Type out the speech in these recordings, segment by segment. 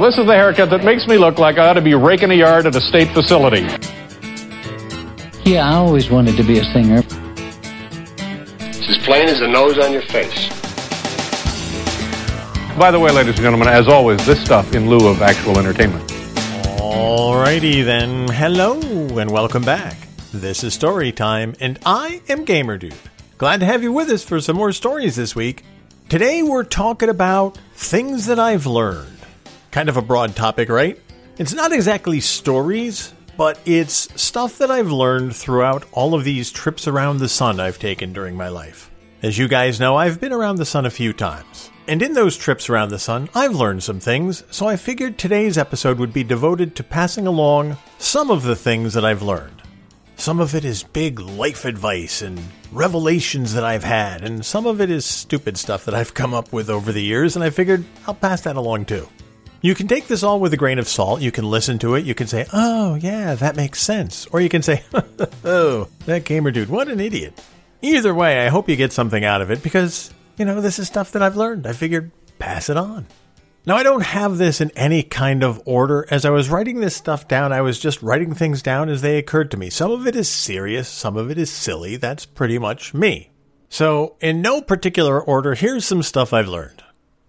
This is the haircut that makes me look like I ought to be raking a yard at a state facility. Yeah, I always wanted to be a singer. It's as plain as the nose on your face. By the way, ladies and gentlemen, as always, this stuff in lieu of actual entertainment. Alrighty then, hello and welcome back. This is Story Time, and I am Gamer Dude. Glad to have you with us for some more stories this week. Today we're talking about things that I've learned. Kind of a broad topic, right? It's not exactly stories, but it's stuff that I've learned throughout all of these trips around the sun I've taken during my life. As you guys know, I've been around the sun a few times. And in those trips around the sun, I've learned some things, so I figured today's episode would be devoted to passing along some of the things that I've learned. Some of it is big life advice and revelations that I've had, and some of it is stupid stuff that I've come up with over the years, and I figured I'll pass that along too. You can take this all with a grain of salt. You can listen to it. You can say, oh, yeah, that makes sense. Or you can say, oh, that gamer dude, what an idiot. Either way, I hope you get something out of it because, you know, this is stuff that I've learned. I figured pass it on. Now, I don't have this in any kind of order. As I was writing this stuff down, I was just writing things down as they occurred to me. Some of it is serious, some of it is silly. That's pretty much me. So, in no particular order, here's some stuff I've learned.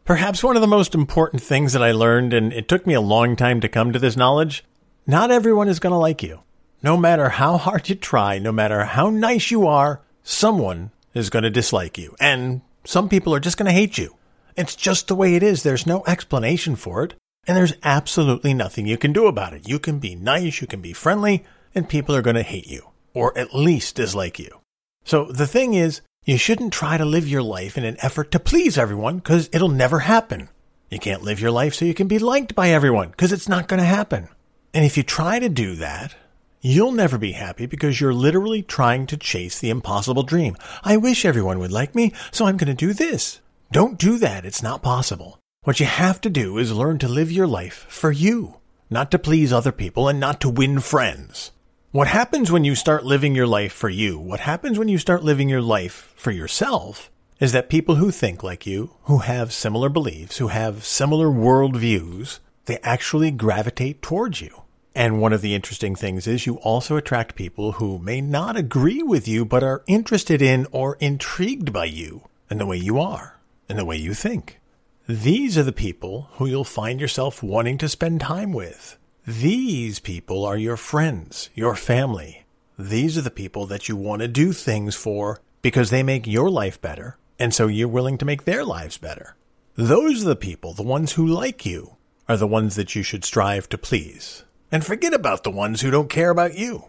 Perhaps one of the most important things that I learned, and it took me a long time to come to this knowledge not everyone is going to like you. No matter how hard you try, no matter how nice you are, someone is going to dislike you. And some people are just going to hate you. It's just the way it is. There's no explanation for it. And there's absolutely nothing you can do about it. You can be nice, you can be friendly, and people are going to hate you, or at least dislike you. So the thing is, you shouldn't try to live your life in an effort to please everyone because it'll never happen. You can't live your life so you can be liked by everyone because it's not going to happen. And if you try to do that, you'll never be happy because you're literally trying to chase the impossible dream. I wish everyone would like me, so I'm going to do this. Don't do that. It's not possible. What you have to do is learn to live your life for you, not to please other people and not to win friends. What happens when you start living your life for you, what happens when you start living your life for yourself, is that people who think like you, who have similar beliefs, who have similar worldviews, they actually gravitate towards you. And one of the interesting things is you also attract people who may not agree with you, but are interested in or intrigued by you and the way you are and the way you think. These are the people who you'll find yourself wanting to spend time with. These people are your friends, your family. These are the people that you want to do things for because they make your life better, and so you're willing to make their lives better. Those are the people, the ones who like you, are the ones that you should strive to please. And forget about the ones who don't care about you.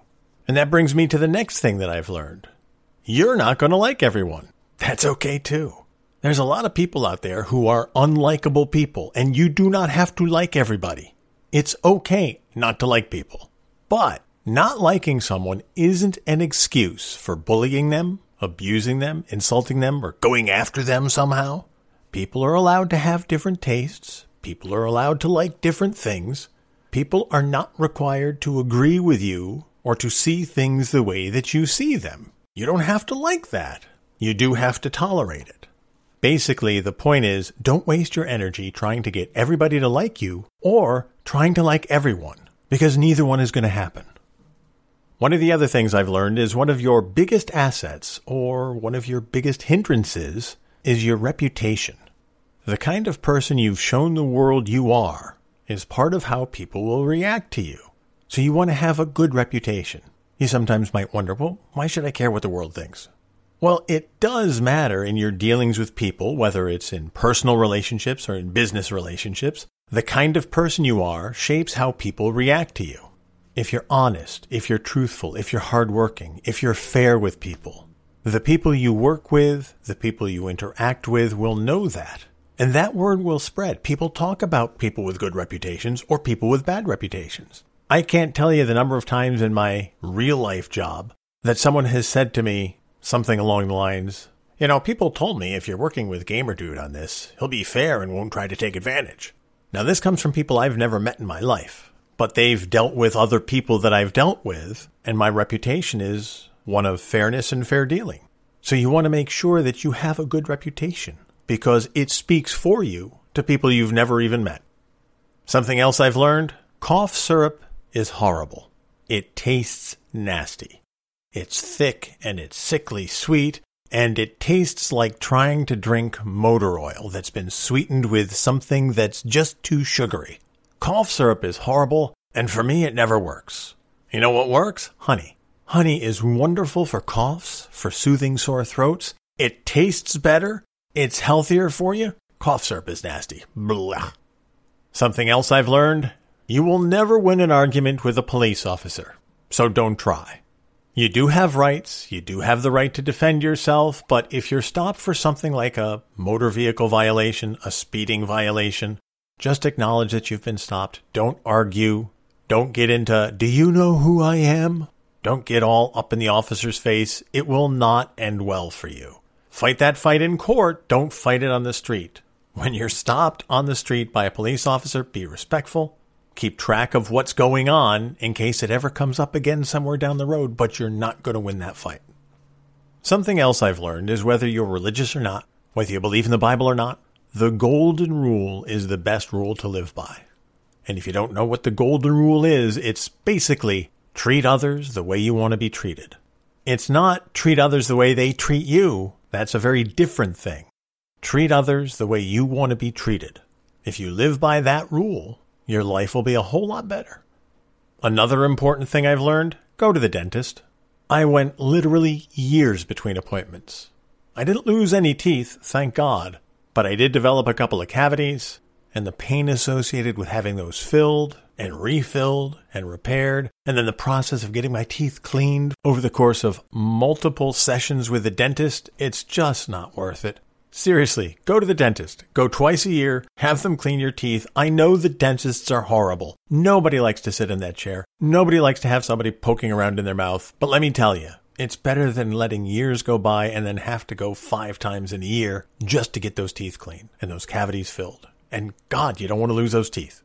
And that brings me to the next thing that I've learned. You're not going to like everyone. That's okay too. There's a lot of people out there who are unlikable people, and you do not have to like everybody. It's okay not to like people. But not liking someone isn't an excuse for bullying them, abusing them, insulting them, or going after them somehow. People are allowed to have different tastes. People are allowed to like different things. People are not required to agree with you or to see things the way that you see them. You don't have to like that. You do have to tolerate it. Basically, the point is don't waste your energy trying to get everybody to like you or trying to like everyone, because neither one is going to happen. One of the other things I've learned is one of your biggest assets, or one of your biggest hindrances, is your reputation. The kind of person you've shown the world you are is part of how people will react to you. So you want to have a good reputation. You sometimes might wonder, well, why should I care what the world thinks? Well, it does matter in your dealings with people, whether it's in personal relationships or in business relationships. The kind of person you are shapes how people react to you. If you're honest, if you're truthful, if you're hardworking, if you're fair with people, the people you work with, the people you interact with will know that. And that word will spread. People talk about people with good reputations or people with bad reputations. I can't tell you the number of times in my real life job that someone has said to me something along the lines, you know, people told me if you're working with Gamer Dude on this, he'll be fair and won't try to take advantage. Now, this comes from people I've never met in my life, but they've dealt with other people that I've dealt with, and my reputation is one of fairness and fair dealing. So you want to make sure that you have a good reputation because it speaks for you to people you've never even met. Something else I've learned cough syrup is horrible. It tastes nasty. It's thick and it's sickly sweet, and it tastes like trying to drink motor oil that's been sweetened with something that's just too sugary. Cough syrup is horrible, and for me, it never works. You know what works? Honey. Honey is wonderful for coughs, for soothing sore throats. It tastes better. It's healthier for you. Cough syrup is nasty. Blah. Something else I've learned you will never win an argument with a police officer, so don't try. You do have rights, you do have the right to defend yourself, but if you're stopped for something like a motor vehicle violation, a speeding violation, just acknowledge that you've been stopped. Don't argue. Don't get into, do you know who I am? Don't get all up in the officer's face. It will not end well for you. Fight that fight in court. Don't fight it on the street. When you're stopped on the street by a police officer, be respectful. Keep track of what's going on in case it ever comes up again somewhere down the road, but you're not going to win that fight. Something else I've learned is whether you're religious or not, whether you believe in the Bible or not, the golden rule is the best rule to live by. And if you don't know what the golden rule is, it's basically treat others the way you want to be treated. It's not treat others the way they treat you. That's a very different thing. Treat others the way you want to be treated. If you live by that rule, your life will be a whole lot better. Another important thing I've learned go to the dentist. I went literally years between appointments. I didn't lose any teeth, thank God, but I did develop a couple of cavities, and the pain associated with having those filled and refilled and repaired, and then the process of getting my teeth cleaned over the course of multiple sessions with the dentist, it's just not worth it. Seriously, go to the dentist. Go twice a year, have them clean your teeth. I know the dentists are horrible. Nobody likes to sit in that chair. Nobody likes to have somebody poking around in their mouth. But let me tell you, it's better than letting years go by and then have to go five times in a year just to get those teeth clean and those cavities filled. And God, you don't want to lose those teeth.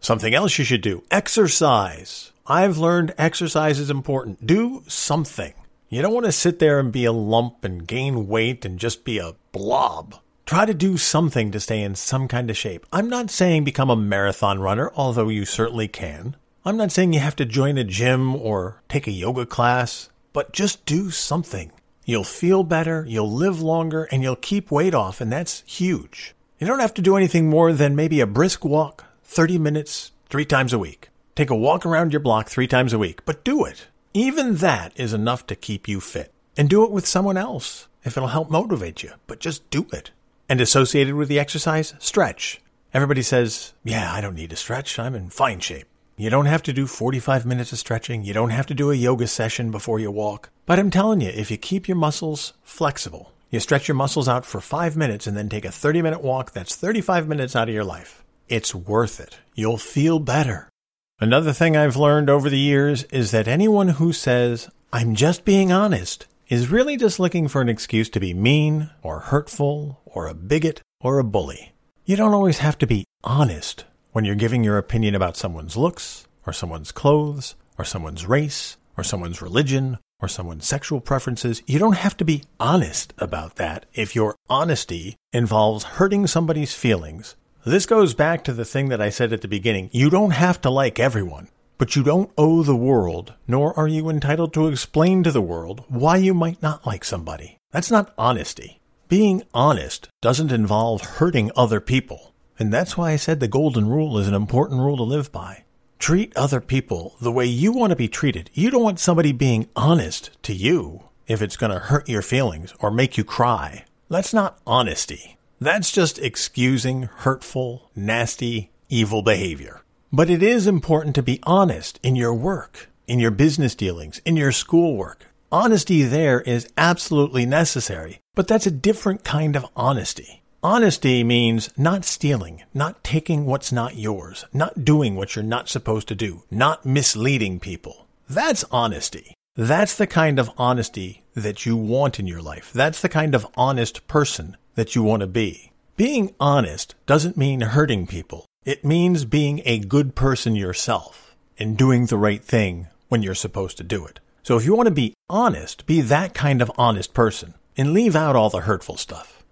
Something else you should do exercise. I've learned exercise is important. Do something. You don't want to sit there and be a lump and gain weight and just be a blob. Try to do something to stay in some kind of shape. I'm not saying become a marathon runner, although you certainly can. I'm not saying you have to join a gym or take a yoga class, but just do something. You'll feel better, you'll live longer, and you'll keep weight off, and that's huge. You don't have to do anything more than maybe a brisk walk, 30 minutes, three times a week. Take a walk around your block three times a week, but do it. Even that is enough to keep you fit. And do it with someone else if it'll help motivate you, but just do it. And associated with the exercise, stretch. Everybody says, Yeah, I don't need to stretch. I'm in fine shape. You don't have to do 45 minutes of stretching. You don't have to do a yoga session before you walk. But I'm telling you, if you keep your muscles flexible, you stretch your muscles out for five minutes and then take a 30 minute walk, that's 35 minutes out of your life. It's worth it. You'll feel better. Another thing I've learned over the years is that anyone who says, I'm just being honest, is really just looking for an excuse to be mean or hurtful or a bigot or a bully. You don't always have to be honest when you're giving your opinion about someone's looks or someone's clothes or someone's race or someone's religion or someone's sexual preferences. You don't have to be honest about that if your honesty involves hurting somebody's feelings this goes back to the thing that I said at the beginning. You don't have to like everyone, but you don't owe the world, nor are you entitled to explain to the world why you might not like somebody. That's not honesty. Being honest doesn't involve hurting other people. And that's why I said the golden rule is an important rule to live by. Treat other people the way you want to be treated. You don't want somebody being honest to you if it's going to hurt your feelings or make you cry. That's not honesty. That's just excusing hurtful, nasty, evil behavior. But it is important to be honest in your work, in your business dealings, in your schoolwork. Honesty there is absolutely necessary, but that's a different kind of honesty. Honesty means not stealing, not taking what's not yours, not doing what you're not supposed to do, not misleading people. That's honesty. That's the kind of honesty that you want in your life. That's the kind of honest person that you want to be. Being honest doesn't mean hurting people. It means being a good person yourself and doing the right thing when you're supposed to do it. So if you want to be honest, be that kind of honest person and leave out all the hurtful stuff.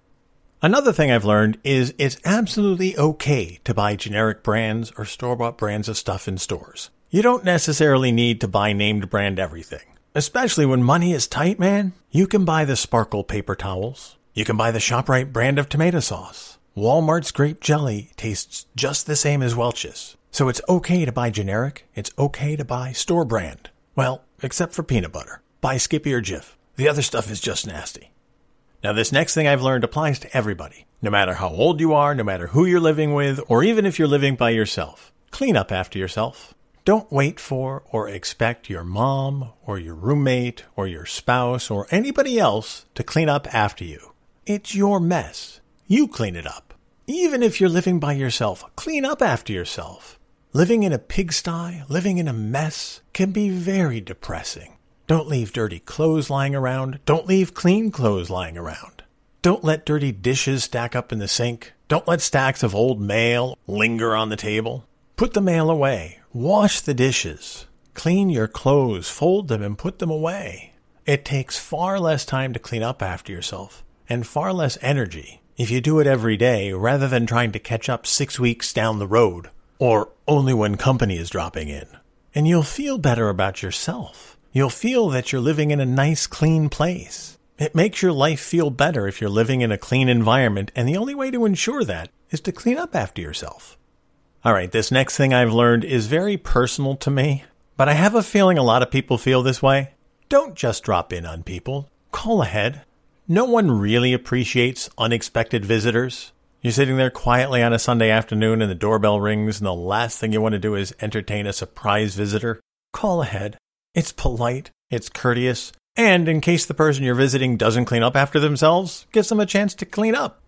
Another thing I've learned is it's absolutely okay to buy generic brands or store bought brands of stuff in stores. You don't necessarily need to buy named brand everything. Especially when money is tight, man. You can buy the Sparkle paper towels. You can buy the ShopRite brand of tomato sauce. Walmart's grape jelly tastes just the same as Welch's. So it's okay to buy generic. It's okay to buy store brand. Well, except for peanut butter. Buy Skippy or Jif. The other stuff is just nasty. Now, this next thing I've learned applies to everybody. No matter how old you are, no matter who you're living with, or even if you're living by yourself. Clean up after yourself. Don't wait for or expect your mom or your roommate or your spouse or anybody else to clean up after you. It's your mess. You clean it up. Even if you're living by yourself, clean up after yourself. Living in a pigsty, living in a mess, can be very depressing. Don't leave dirty clothes lying around. Don't leave clean clothes lying around. Don't let dirty dishes stack up in the sink. Don't let stacks of old mail linger on the table. Put the mail away. Wash the dishes. Clean your clothes, fold them, and put them away. It takes far less time to clean up after yourself, and far less energy if you do it every day rather than trying to catch up six weeks down the road, or only when company is dropping in. And you'll feel better about yourself. You'll feel that you're living in a nice, clean place. It makes your life feel better if you're living in a clean environment, and the only way to ensure that is to clean up after yourself. All right, this next thing I've learned is very personal to me, but I have a feeling a lot of people feel this way. Don't just drop in on people. Call ahead. No one really appreciates unexpected visitors. You're sitting there quietly on a Sunday afternoon and the doorbell rings and the last thing you want to do is entertain a surprise visitor. Call ahead. It's polite, it's courteous, and in case the person you're visiting doesn't clean up after themselves, gives them a chance to clean up.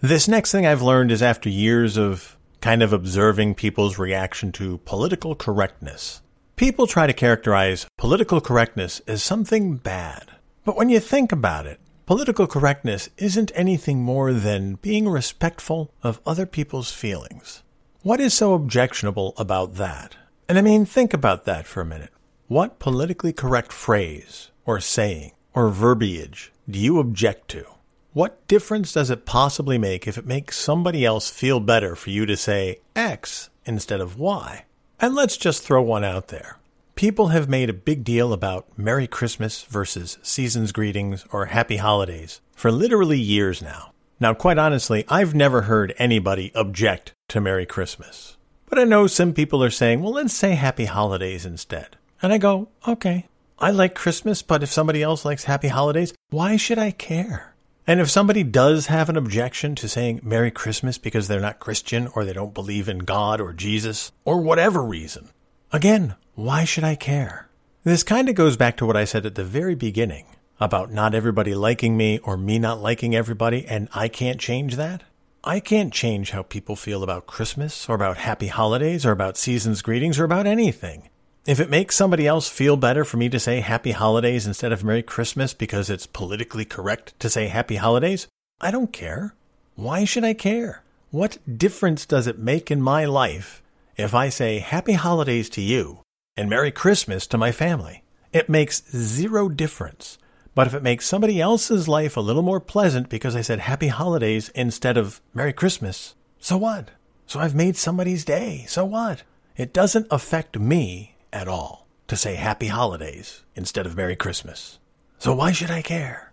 This next thing I've learned is after years of kind of observing people's reaction to political correctness. People try to characterize political correctness as something bad. But when you think about it, political correctness isn't anything more than being respectful of other people's feelings. What is so objectionable about that? And I mean, think about that for a minute. What politically correct phrase, or saying, or verbiage do you object to? What difference does it possibly make if it makes somebody else feel better for you to say X instead of Y? And let's just throw one out there. People have made a big deal about Merry Christmas versus Season's Greetings or Happy Holidays for literally years now. Now, quite honestly, I've never heard anybody object to Merry Christmas. But I know some people are saying, well, let's say Happy Holidays instead. And I go, okay, I like Christmas, but if somebody else likes Happy Holidays, why should I care? And if somebody does have an objection to saying Merry Christmas because they're not Christian or they don't believe in God or Jesus or whatever reason, again, why should I care? This kind of goes back to what I said at the very beginning about not everybody liking me or me not liking everybody, and I can't change that. I can't change how people feel about Christmas or about happy holidays or about season's greetings or about anything. If it makes somebody else feel better for me to say Happy Holidays instead of Merry Christmas because it's politically correct to say Happy Holidays, I don't care. Why should I care? What difference does it make in my life if I say Happy Holidays to you and Merry Christmas to my family? It makes zero difference. But if it makes somebody else's life a little more pleasant because I said Happy Holidays instead of Merry Christmas, so what? So I've made somebody's day. So what? It doesn't affect me at all to say Happy Holidays instead of Merry Christmas. So why should I care?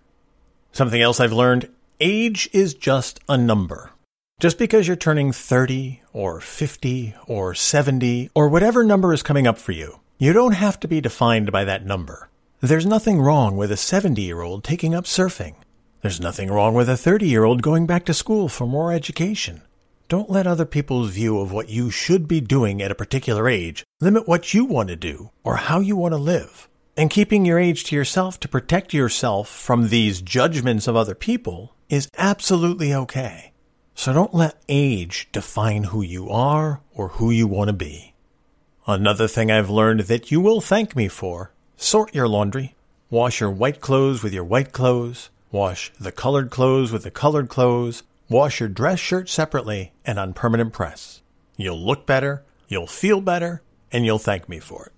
Something else I've learned age is just a number. Just because you're turning 30 or 50 or 70 or whatever number is coming up for you, you don't have to be defined by that number. There's nothing wrong with a 70 year old taking up surfing. There's nothing wrong with a 30 year old going back to school for more education. Don't let other people's view of what you should be doing at a particular age limit what you want to do or how you want to live. And keeping your age to yourself to protect yourself from these judgments of other people is absolutely okay. So don't let age define who you are or who you want to be. Another thing I've learned that you will thank me for sort your laundry. Wash your white clothes with your white clothes. Wash the colored clothes with the colored clothes. Wash your dress shirt separately and on permanent press. You'll look better, you'll feel better, and you'll thank me for it.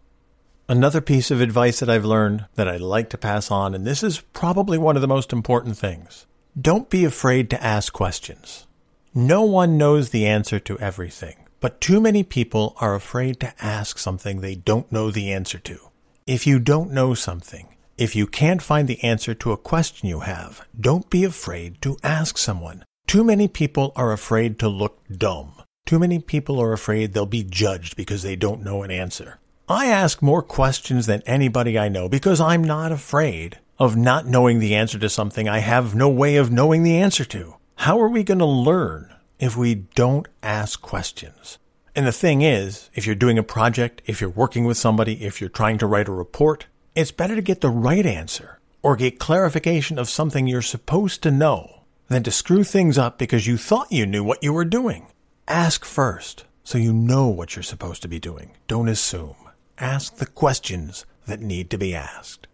Another piece of advice that I've learned that I'd like to pass on, and this is probably one of the most important things. Don't be afraid to ask questions. No one knows the answer to everything, but too many people are afraid to ask something they don't know the answer to. If you don't know something, if you can't find the answer to a question you have, don't be afraid to ask someone. Too many people are afraid to look dumb. Too many people are afraid they'll be judged because they don't know an answer. I ask more questions than anybody I know because I'm not afraid of not knowing the answer to something I have no way of knowing the answer to. How are we going to learn if we don't ask questions? And the thing is, if you're doing a project, if you're working with somebody, if you're trying to write a report, it's better to get the right answer or get clarification of something you're supposed to know than to screw things up because you thought you knew what you were doing. Ask first so you know what you're supposed to be doing. Don't assume. Ask the questions that need to be asked.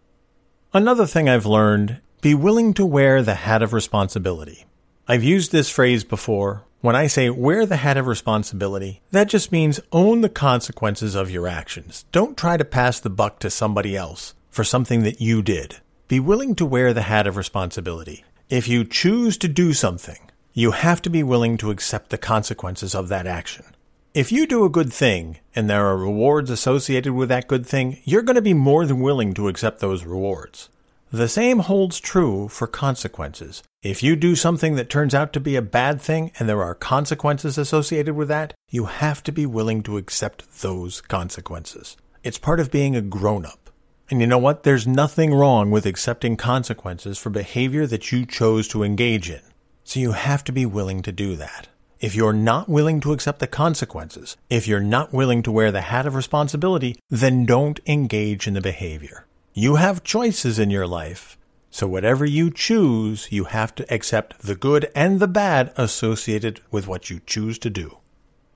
Another thing I've learned be willing to wear the hat of responsibility. I've used this phrase before. When I say wear the hat of responsibility, that just means own the consequences of your actions. Don't try to pass the buck to somebody else for something that you did. Be willing to wear the hat of responsibility. If you choose to do something, you have to be willing to accept the consequences of that action. If you do a good thing and there are rewards associated with that good thing, you're going to be more than willing to accept those rewards. The same holds true for consequences. If you do something that turns out to be a bad thing and there are consequences associated with that, you have to be willing to accept those consequences. It's part of being a grown up. And you know what? There's nothing wrong with accepting consequences for behavior that you chose to engage in. So you have to be willing to do that. If you're not willing to accept the consequences, if you're not willing to wear the hat of responsibility, then don't engage in the behavior. You have choices in your life. So whatever you choose, you have to accept the good and the bad associated with what you choose to do.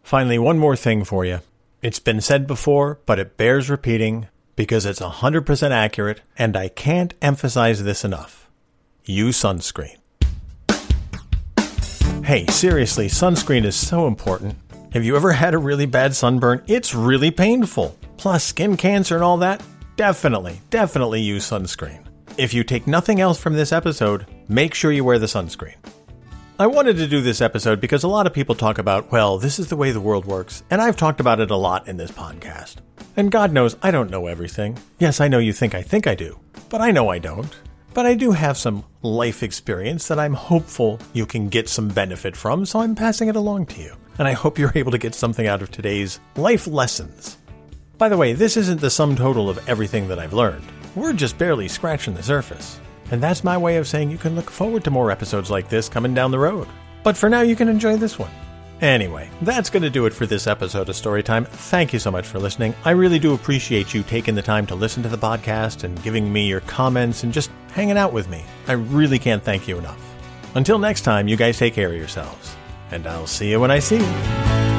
Finally, one more thing for you. It's been said before, but it bears repeating because it's 100% accurate, and I can't emphasize this enough. Use sunscreen. Hey, seriously, sunscreen is so important. Have you ever had a really bad sunburn? It's really painful. Plus, skin cancer and all that? Definitely, definitely use sunscreen. If you take nothing else from this episode, make sure you wear the sunscreen. I wanted to do this episode because a lot of people talk about, well, this is the way the world works, and I've talked about it a lot in this podcast. And God knows I don't know everything. Yes, I know you think I think I do, but I know I don't. But I do have some life experience that I'm hopeful you can get some benefit from, so I'm passing it along to you. And I hope you're able to get something out of today's life lessons. By the way, this isn't the sum total of everything that I've learned. We're just barely scratching the surface. And that's my way of saying you can look forward to more episodes like this coming down the road. But for now, you can enjoy this one. Anyway, that's going to do it for this episode of Storytime. Thank you so much for listening. I really do appreciate you taking the time to listen to the podcast and giving me your comments and just hanging out with me. I really can't thank you enough. Until next time, you guys take care of yourselves. And I'll see you when I see you.